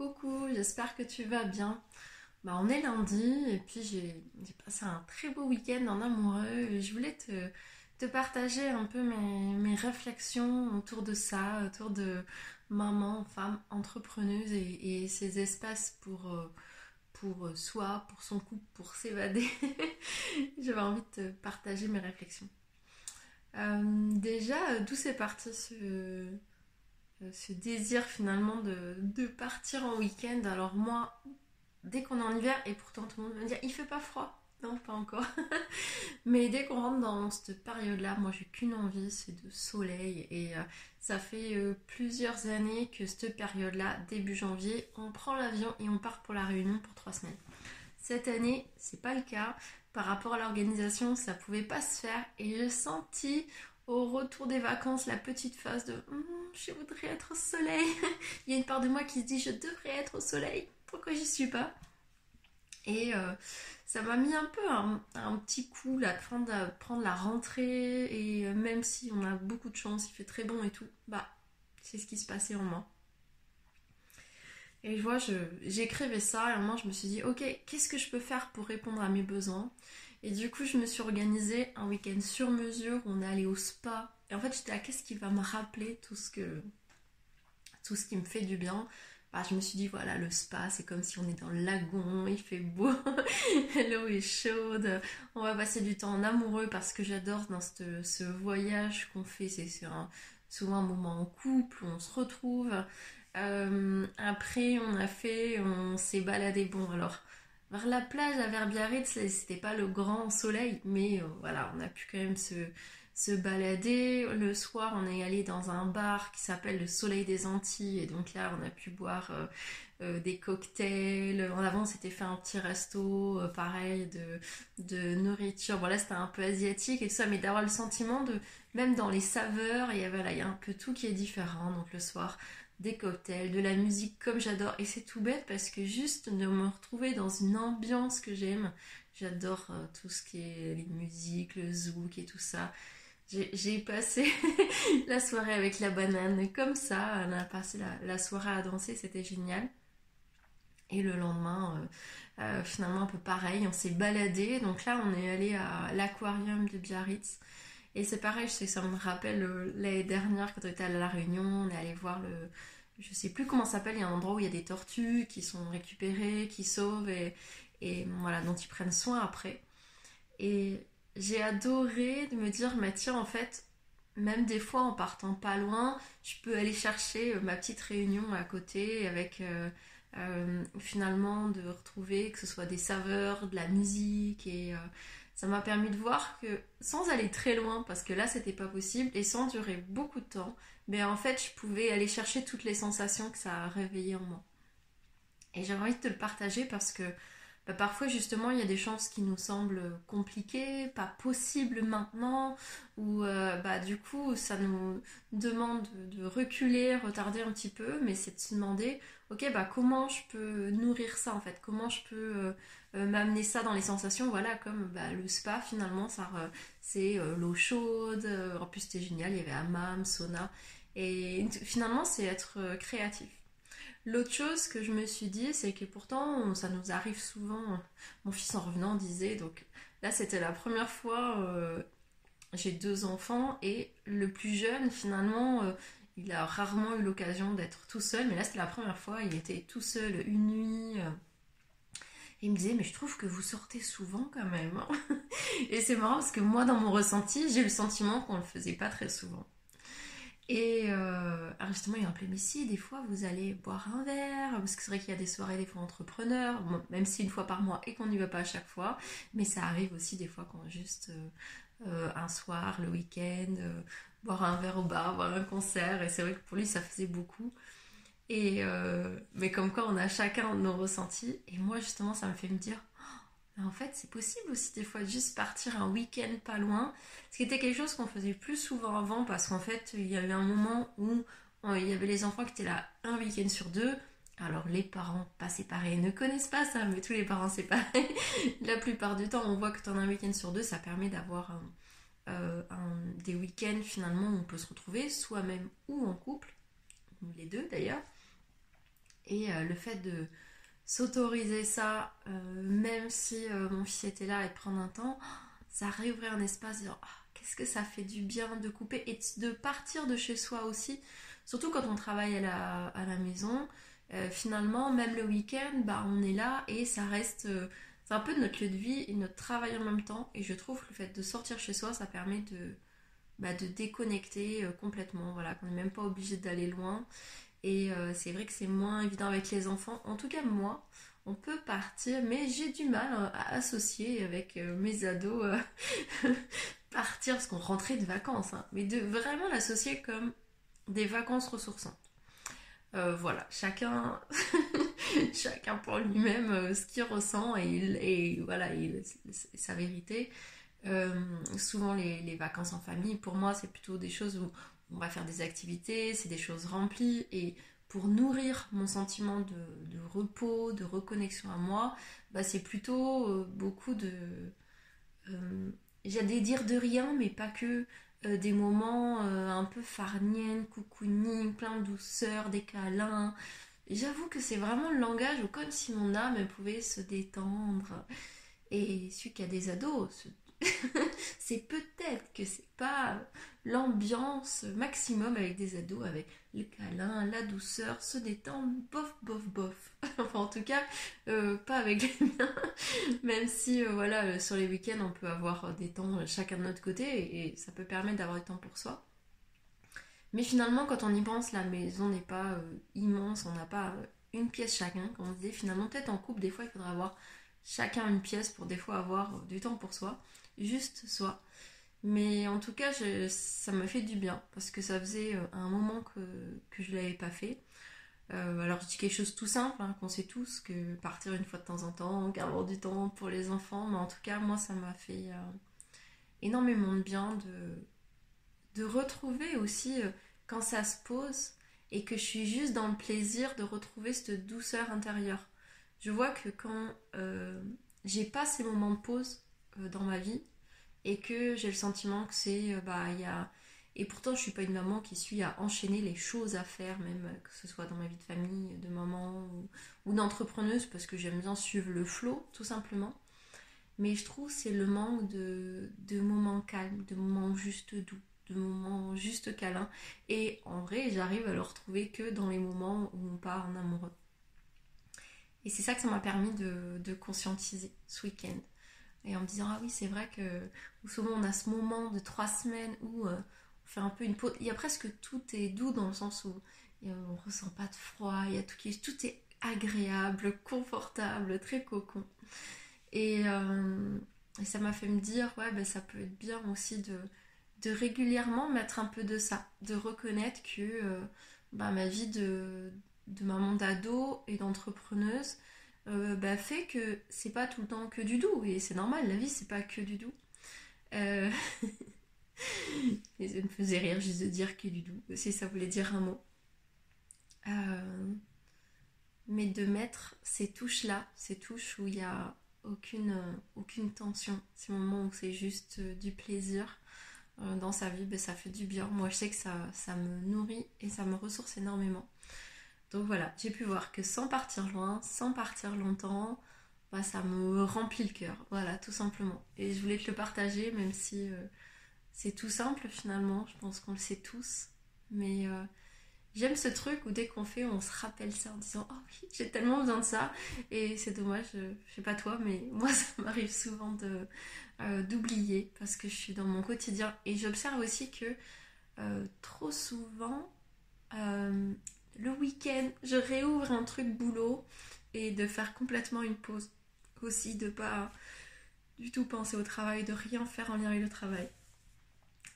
coucou, j'espère que tu vas bien. Bah, on est lundi et puis j'ai passé un très beau week-end en amoureux je voulais te, partager un peu mes, réflexions autour de ça, autour de maman, femme, entrepreneuse et, ces espaces pour, euh, pour soi, pour son couple, pour s'évader. J'avais envie de te partager mes réflexions. Euh, déjà, d'où c'est parti ce, ce désir finalement de, partir en week-end. Alors moi, dès qu'on est en hiver, et pourtant tout le monde me dire, il fait pas froid. Non, pas encore. Mais dès qu'on rentre dans cette période-là, moi j'ai qu'une envie, c'est de soleil. Et euh, ça fait euh, plusieurs années que cette période-là, début janvier, on prend l'avion et on part pour la Réunion pour trois semaines. Cette année, c'est pas le cas. Par rapport à l'organisation, ça pouvait pas se faire. Et j'ai senti au retour des vacances la petite phase de hum, je voudrais être au soleil. Il y a une part de moi qui se dit je devrais être au soleil. Pourquoi j'y suis pas? Et euh, ça m'a mis un peu un, petit coup là, de prendre, la rentrée. Et euh, même si on a beaucoup de chance, il fait très bon et tout, bah c'est ce qui se passait en moi. Et je vois, j'écrivais ça et à un moment je me suis dit, ok, qu'est-ce que je peux faire pour répondre à mes besoins? Et du coup, je me suis organisée un week-end sur mesure on est allé au spa. Et en fait, j'étais là, qu'est-ce qui va me rappeler tout ce que tout ce qui me fait du bien? Bah, je me suis dit voilà le spa c'est comme si on est dans le lagon il fait beau l'eau est chaude. On va passer du temps en amoureux parce que j'adore dans ce, voyage qu'on fait. C'est souvent un moment en couple où on se retrouve. Euh, après on a fait on s'est baladé. Bon alors vers la plage à Verbiarritz, c'était pas le grand soleil, mais euh, voilà, on a pu quand même se, se balader. Le soir, on est allé dans un bar qui s'appelle le Soleil des Antilles, et donc là, on a pu boire euh, euh, des cocktails. En avant, c'était fait un petit resto, pareil, de, nourriture. Voilà, c'était un peu asiatique et tout ça, mais d'avoir le sentiment de, même dans les saveurs, il y avait là, il y a un peu tout qui est différent. Donc le soir, des cocktails, de la musique comme j'adore. Et c'est tout bête parce que juste de me retrouver dans une ambiance que j'aime, j'adore euh, tout ce qui est les musiques, le zouk et tout ça. J'ai passé la soirée avec la banane comme ça, on a passé la, soirée à danser, c'était génial. Et le lendemain, euh, euh, finalement un peu pareil, on s'est baladé. Donc là, on est allé à l'aquarium de Biarritz. Et c'est pareil, je sais, ça me rappelle euh, l'année dernière quand on était à La Réunion, on est allé voir le. Je sais plus comment ça s'appelle, il y a un endroit où il y a des tortues qui sont récupérées, qui sauvent et, et voilà, dont ils prennent soin après. Et j'ai adoré de me dire, mais tiens, en fait, même des fois en partant pas loin, je peux aller chercher euh, ma petite réunion à côté avec euh, finalement de retrouver que ce soit des saveurs, de la musique et ça m'a permis de voir que sans aller très loin, parce que là c'était pas possible, et sans durer beaucoup de temps, mais en fait je pouvais aller chercher toutes les sensations que ça a réveillées en moi. Et j'avais envie de te le partager parce que parfois justement il y a des chances qui nous semblent compliquées, pas possibles maintenant, ou euh, bah, du coup ça nous demande de reculer, retarder un petit peu, mais c'est de se demander ok bah comment je peux nourrir ça en fait, comment je peux euh, euh, m'amener ça dans les sensations, voilà, comme bah, le spa finalement, ça c'est euh, l'eau chaude, en plus c'était génial, il y avait hammam, sauna, et finalement c'est être créatif. L'autre chose que je me suis dit, c'est que pourtant ça nous arrive souvent, mon fils en revenant disait, donc là c'était la première fois, j'ai deux enfants, et le plus jeune finalement il a rarement eu l'occasion d'être tout seul, mais là c'était la première fois, il était tout seul une nuit il me disait, mais je trouve que vous sortez souvent quand même. Hein. et c'est marrant parce que moi, dans mon ressenti, j'ai le sentiment qu'on ne le faisait pas très souvent. Et euh, justement, il rappelait, mais si, des fois, vous allez boire un verre, parce que c'est vrai qu'il y a des soirées, des fois, entrepreneurs, même si une fois par mois et qu'on n'y va pas à chaque fois, mais ça arrive aussi des fois quand juste euh, euh, un soir, le week-end, boire un verre au bar, voir un concert, et c'est vrai que pour lui, ça faisait beaucoup. Et euh, mais comme quoi on a chacun nos ressentis. Et moi justement ça me fait me dire, en fait c'est possible aussi des fois de juste partir un week-end pas loin. Ce qui était quelque chose qu'on faisait plus souvent avant parce qu'en fait il y avait un moment où euh, il y avait les enfants qui étaient là un week-end sur deux. Alors les parents pas séparés ne connaissent pas ça, mais tous les parents séparés, la plupart du temps on voit que en as un week-end sur deux, ça permet d'avoir euh, des week-ends finalement où on peut se retrouver, soi-même ou en couple, ou les deux d'ailleurs Et le fait de s'autoriser ça, même si mon fils était là et prendre un temps, ça réouvrait un espace, ah, qu'est-ce que ça fait du bien de couper et de partir de chez soi aussi, surtout quand on travaille à la, à la maison. finalement, même le week-end, bah, on est là et ça reste c'est un peu notre lieu de vie et notre travail en même temps. Et je trouve que le fait de sortir chez soi, ça permet de, bah, de déconnecter euh, complètement. Voilà, qu'on n'est même pas obligé d'aller loin. Et euh, c'est vrai que c'est moins évident avec les enfants. En tout cas, moi, on peut partir, mais j'ai du mal hein, à associer avec euh, mes ados partir parce qu'on rentrait de vacances. Hein. mais de vraiment l'associer comme des vacances ressourçantes. voilà, chacun chacun pour lui-même euh, ce qu'il ressent et, voilà sa vérité. Euh, souvent les, vacances en famille, pour moi, c'est plutôt des choses où on va faire des activités, c'est des choses remplies et pour nourrir mon sentiment de, repos, de reconnexion à moi, bah, c'est plutôt euh, beaucoup de... J'allais dire de rien, mais pas que. des moments un peu farniennes, cocooning, plein de douceur, des câlins, J'avoue que c'est vraiment le langage où comme si mon âme pouvait se détendre. Et celui qui a des ados, c'est peut-être que c'est pas l'ambiance maximum avec des ados, avec le câlin, la douceur, se détendre, bof, bof, bof. enfin, en tout cas, euh, pas avec les miens. Même si, euh, voilà, euh, sur les week-ends, on peut avoir des temps chacun de notre côté et ça peut permettre d'avoir du temps pour soi. Mais finalement, quand on y pense, la maison n'est pas immense, on n'a pas une pièce chacun. Comme on disait, finalement, peut-être en couple, des fois, il faudra avoir chacun une pièce pour des fois avoir du temps pour soi, juste soi. Mais en tout cas, ça me fait du bien parce que ça faisait un moment que, je ne l'avais pas fait. alors je dis quelque chose tout simple, hein, qu'on sait tous, que partir une fois de temps en temps, avoir du temps pour les enfants, mais en tout cas, moi, ça m'a fait énormément de bien de, de retrouver aussi euh, quand ça se pose et que je suis juste dans le plaisir de retrouver cette douceur intérieure. Je vois que quand euh, j'ai pas ces moments de pause euh, dans ma vie et que j'ai le sentiment que c'est bah il y a et pourtant je suis pas une maman qui suit à enchaîner les choses à faire même que ce soit dans ma vie de famille, de maman ou, d'entrepreneuse parce que j'aime bien suivre le flot tout simplement. Mais je trouve c'est le manque de, de moments calmes, de moments juste doux de moments juste câlins. Et en vrai, j'arrive à le retrouver que dans les moments où on part en amoureux. Et c'est ça que ça m'a permis de, conscientiser ce week-end. Et en me disant, ah oui, c'est vrai que souvent on a ce moment de trois semaines où euh, on fait un peu une pause. Il y a presque tout est doux dans le sens où on ressent pas de froid, il y a tout qui tout est agréable, confortable, très cocon. Et, euh, et ça m'a fait me dire, ouais, ben, ça peut être bien aussi de, de régulièrement mettre un peu de ça, de reconnaître que euh, bah, ma vie de, de maman d'ado et d'entrepreneuse euh, bah, fait que c'est pas tout le temps que du doux et c'est normal, la vie c'est pas que du doux. Euh... et ça me faisait rire juste de dire que du doux, si ça voulait dire un mot. Euh, mais de mettre ces touches là, ces touches où il n'y a aucune, aucune tension, ces moments où c'est juste du plaisir, euh, dans sa vie, ben, ça fait du bien. Moi, je sais que ça, ça me nourrit et ça me ressource énormément. Donc voilà, j'ai pu voir que sans partir loin, sans partir longtemps, bah, ça me remplit le cœur. Voilà, tout simplement. Et je voulais te le partager, même si euh, c'est tout simple finalement. Je pense qu'on le sait tous. Mais euh, J'aime ce truc où dès qu'on fait, on se rappelle ça en disant Oh oui, j'ai tellement besoin de ça. Et c'est dommage, euh, je sais pas toi, mais moi ça m'arrive souvent d'oublier parce que je suis dans mon quotidien. Et j'observe aussi que trop souvent, le week-end, je réouvre un truc boulot et de faire complètement une pause. Aussi, de pas du tout penser au travail, de rien faire en lien avec le travail.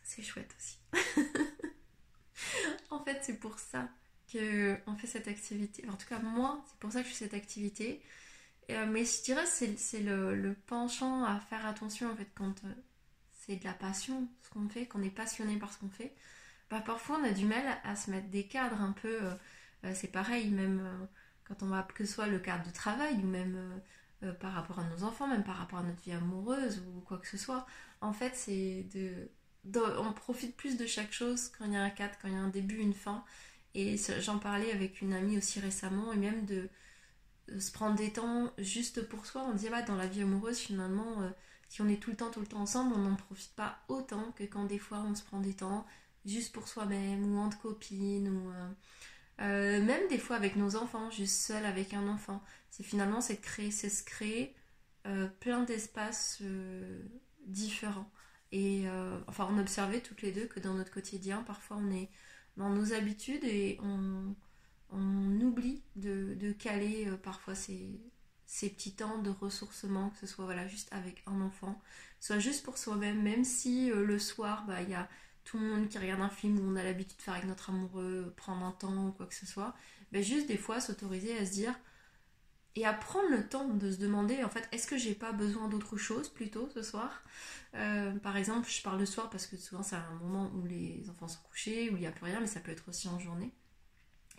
C'est chouette aussi. en fait, c'est pour ça qu'on fait cette activité. En tout cas, moi, c'est pour ça que je fais cette activité. Euh, mais je dirais c'est c'est le, penchant à faire attention en fait quand euh, c'est de la passion ce qu'on fait, qu'on est passionné par ce qu'on fait. Bah, parfois on a du mal à, se mettre des cadres un peu. Euh, c'est pareil, même quand on va, que ce soit le cadre de travail ou même par rapport à nos enfants, même par rapport à notre vie amoureuse ou quoi que ce soit. En fait, c'est de on profite plus de chaque chose quand il y a un cadre, quand il y a un début, une fin. Et j'en parlais avec une amie aussi récemment, et même de, se prendre des temps juste pour soi. On dit, bah, dans la vie amoureuse, finalement, euh, si on est tout le temps, tout le temps ensemble, on n'en profite pas autant que quand des fois on se prend des temps juste pour soi-même, ou entre copines, ou euh, euh, même des fois avec nos enfants, juste seul avec un enfant. C'est finalement, c'est créer, c'est se créer plein d'espaces différents. Et enfin, on observait toutes les deux que dans notre quotidien, parfois on est dans nos habitudes et on, on oublie de, caler euh, parfois ces, ces, petits temps de ressourcement, que ce soit voilà, juste avec un enfant, soit juste pour soi-même, même si euh, le soir, bah, il y a tout le monde qui regarde un film où on a l'habitude de faire avec notre amoureux, prendre un temps ou quoi que ce soit, bah, juste des fois s'autoriser à se dire et à prendre le temps de se demander en fait est-ce que j'ai pas besoin d'autre chose plutôt ce soir? Euh, par exemple je parle le soir parce que souvent c'est un moment où les enfants sont couchés où il n'y a plus rien mais ça peut être aussi en journée.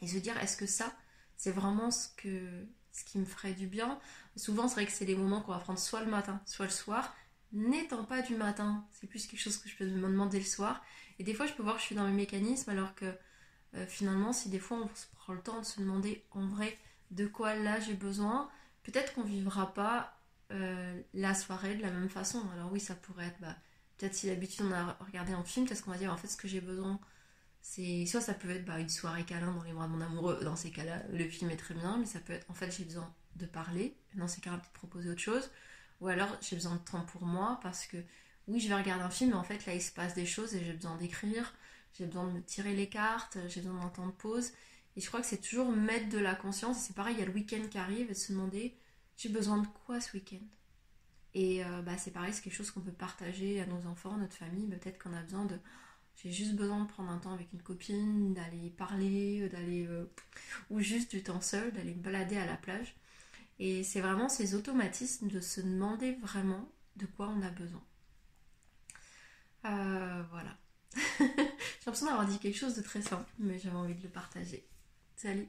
Et se dire est-ce que ça c'est vraiment ce qui me ferait du bien? Souvent c'est vrai que c'est des moments qu'on va prendre soit le matin soit le soir n'étant pas du matin c'est plus quelque chose que je peux me demander le soir. Et des fois je peux voir que je suis dans mes mécanismes alors que euh, finalement si des fois on prend le temps de se demander en vrai de quoi là j'ai besoin, peut-être qu'on vivra pas euh, la soirée de la même façon. Alors oui, ça pourrait être, bah, peut-être si d'habitude on a regardé un film, qu'est-ce qu'on va dire en fait ce que j'ai besoin c'est soit ça peut être bah, une soirée câlin dans les bras de mon amoureux, dans ces cas-là le film est très bien, mais ça peut être en fait j'ai besoin de parler, dans ces cas-là peut-être proposer autre chose, ou alors j'ai besoin de temps pour moi parce que oui je vais regarder un film mais en fait là il se passe des choses et j'ai besoin d'écrire, j'ai besoin de me tirer les cartes, j'ai besoin d'un temps de pause et je crois que c'est toujours mettre de la conscience. C'est pareil, il y a le week-end qui arrive et se demander j'ai besoin de quoi ce week-end? Et euh, bah, c'est pareil, c'est quelque chose qu'on peut partager à nos enfants, notre famille. Peut-être qu'on a besoin de. J'ai juste besoin de prendre un temps avec une copine, d'aller parler, d'aller. Euh, ou juste du temps seul, d'aller me balader à la plage. Et c'est vraiment ces automatismes de se demander vraiment de quoi on a besoin. Euh, voilà. J'ai l'impression d'avoir dit quelque chose de très simple, mais j'avais envie de le partager. Salut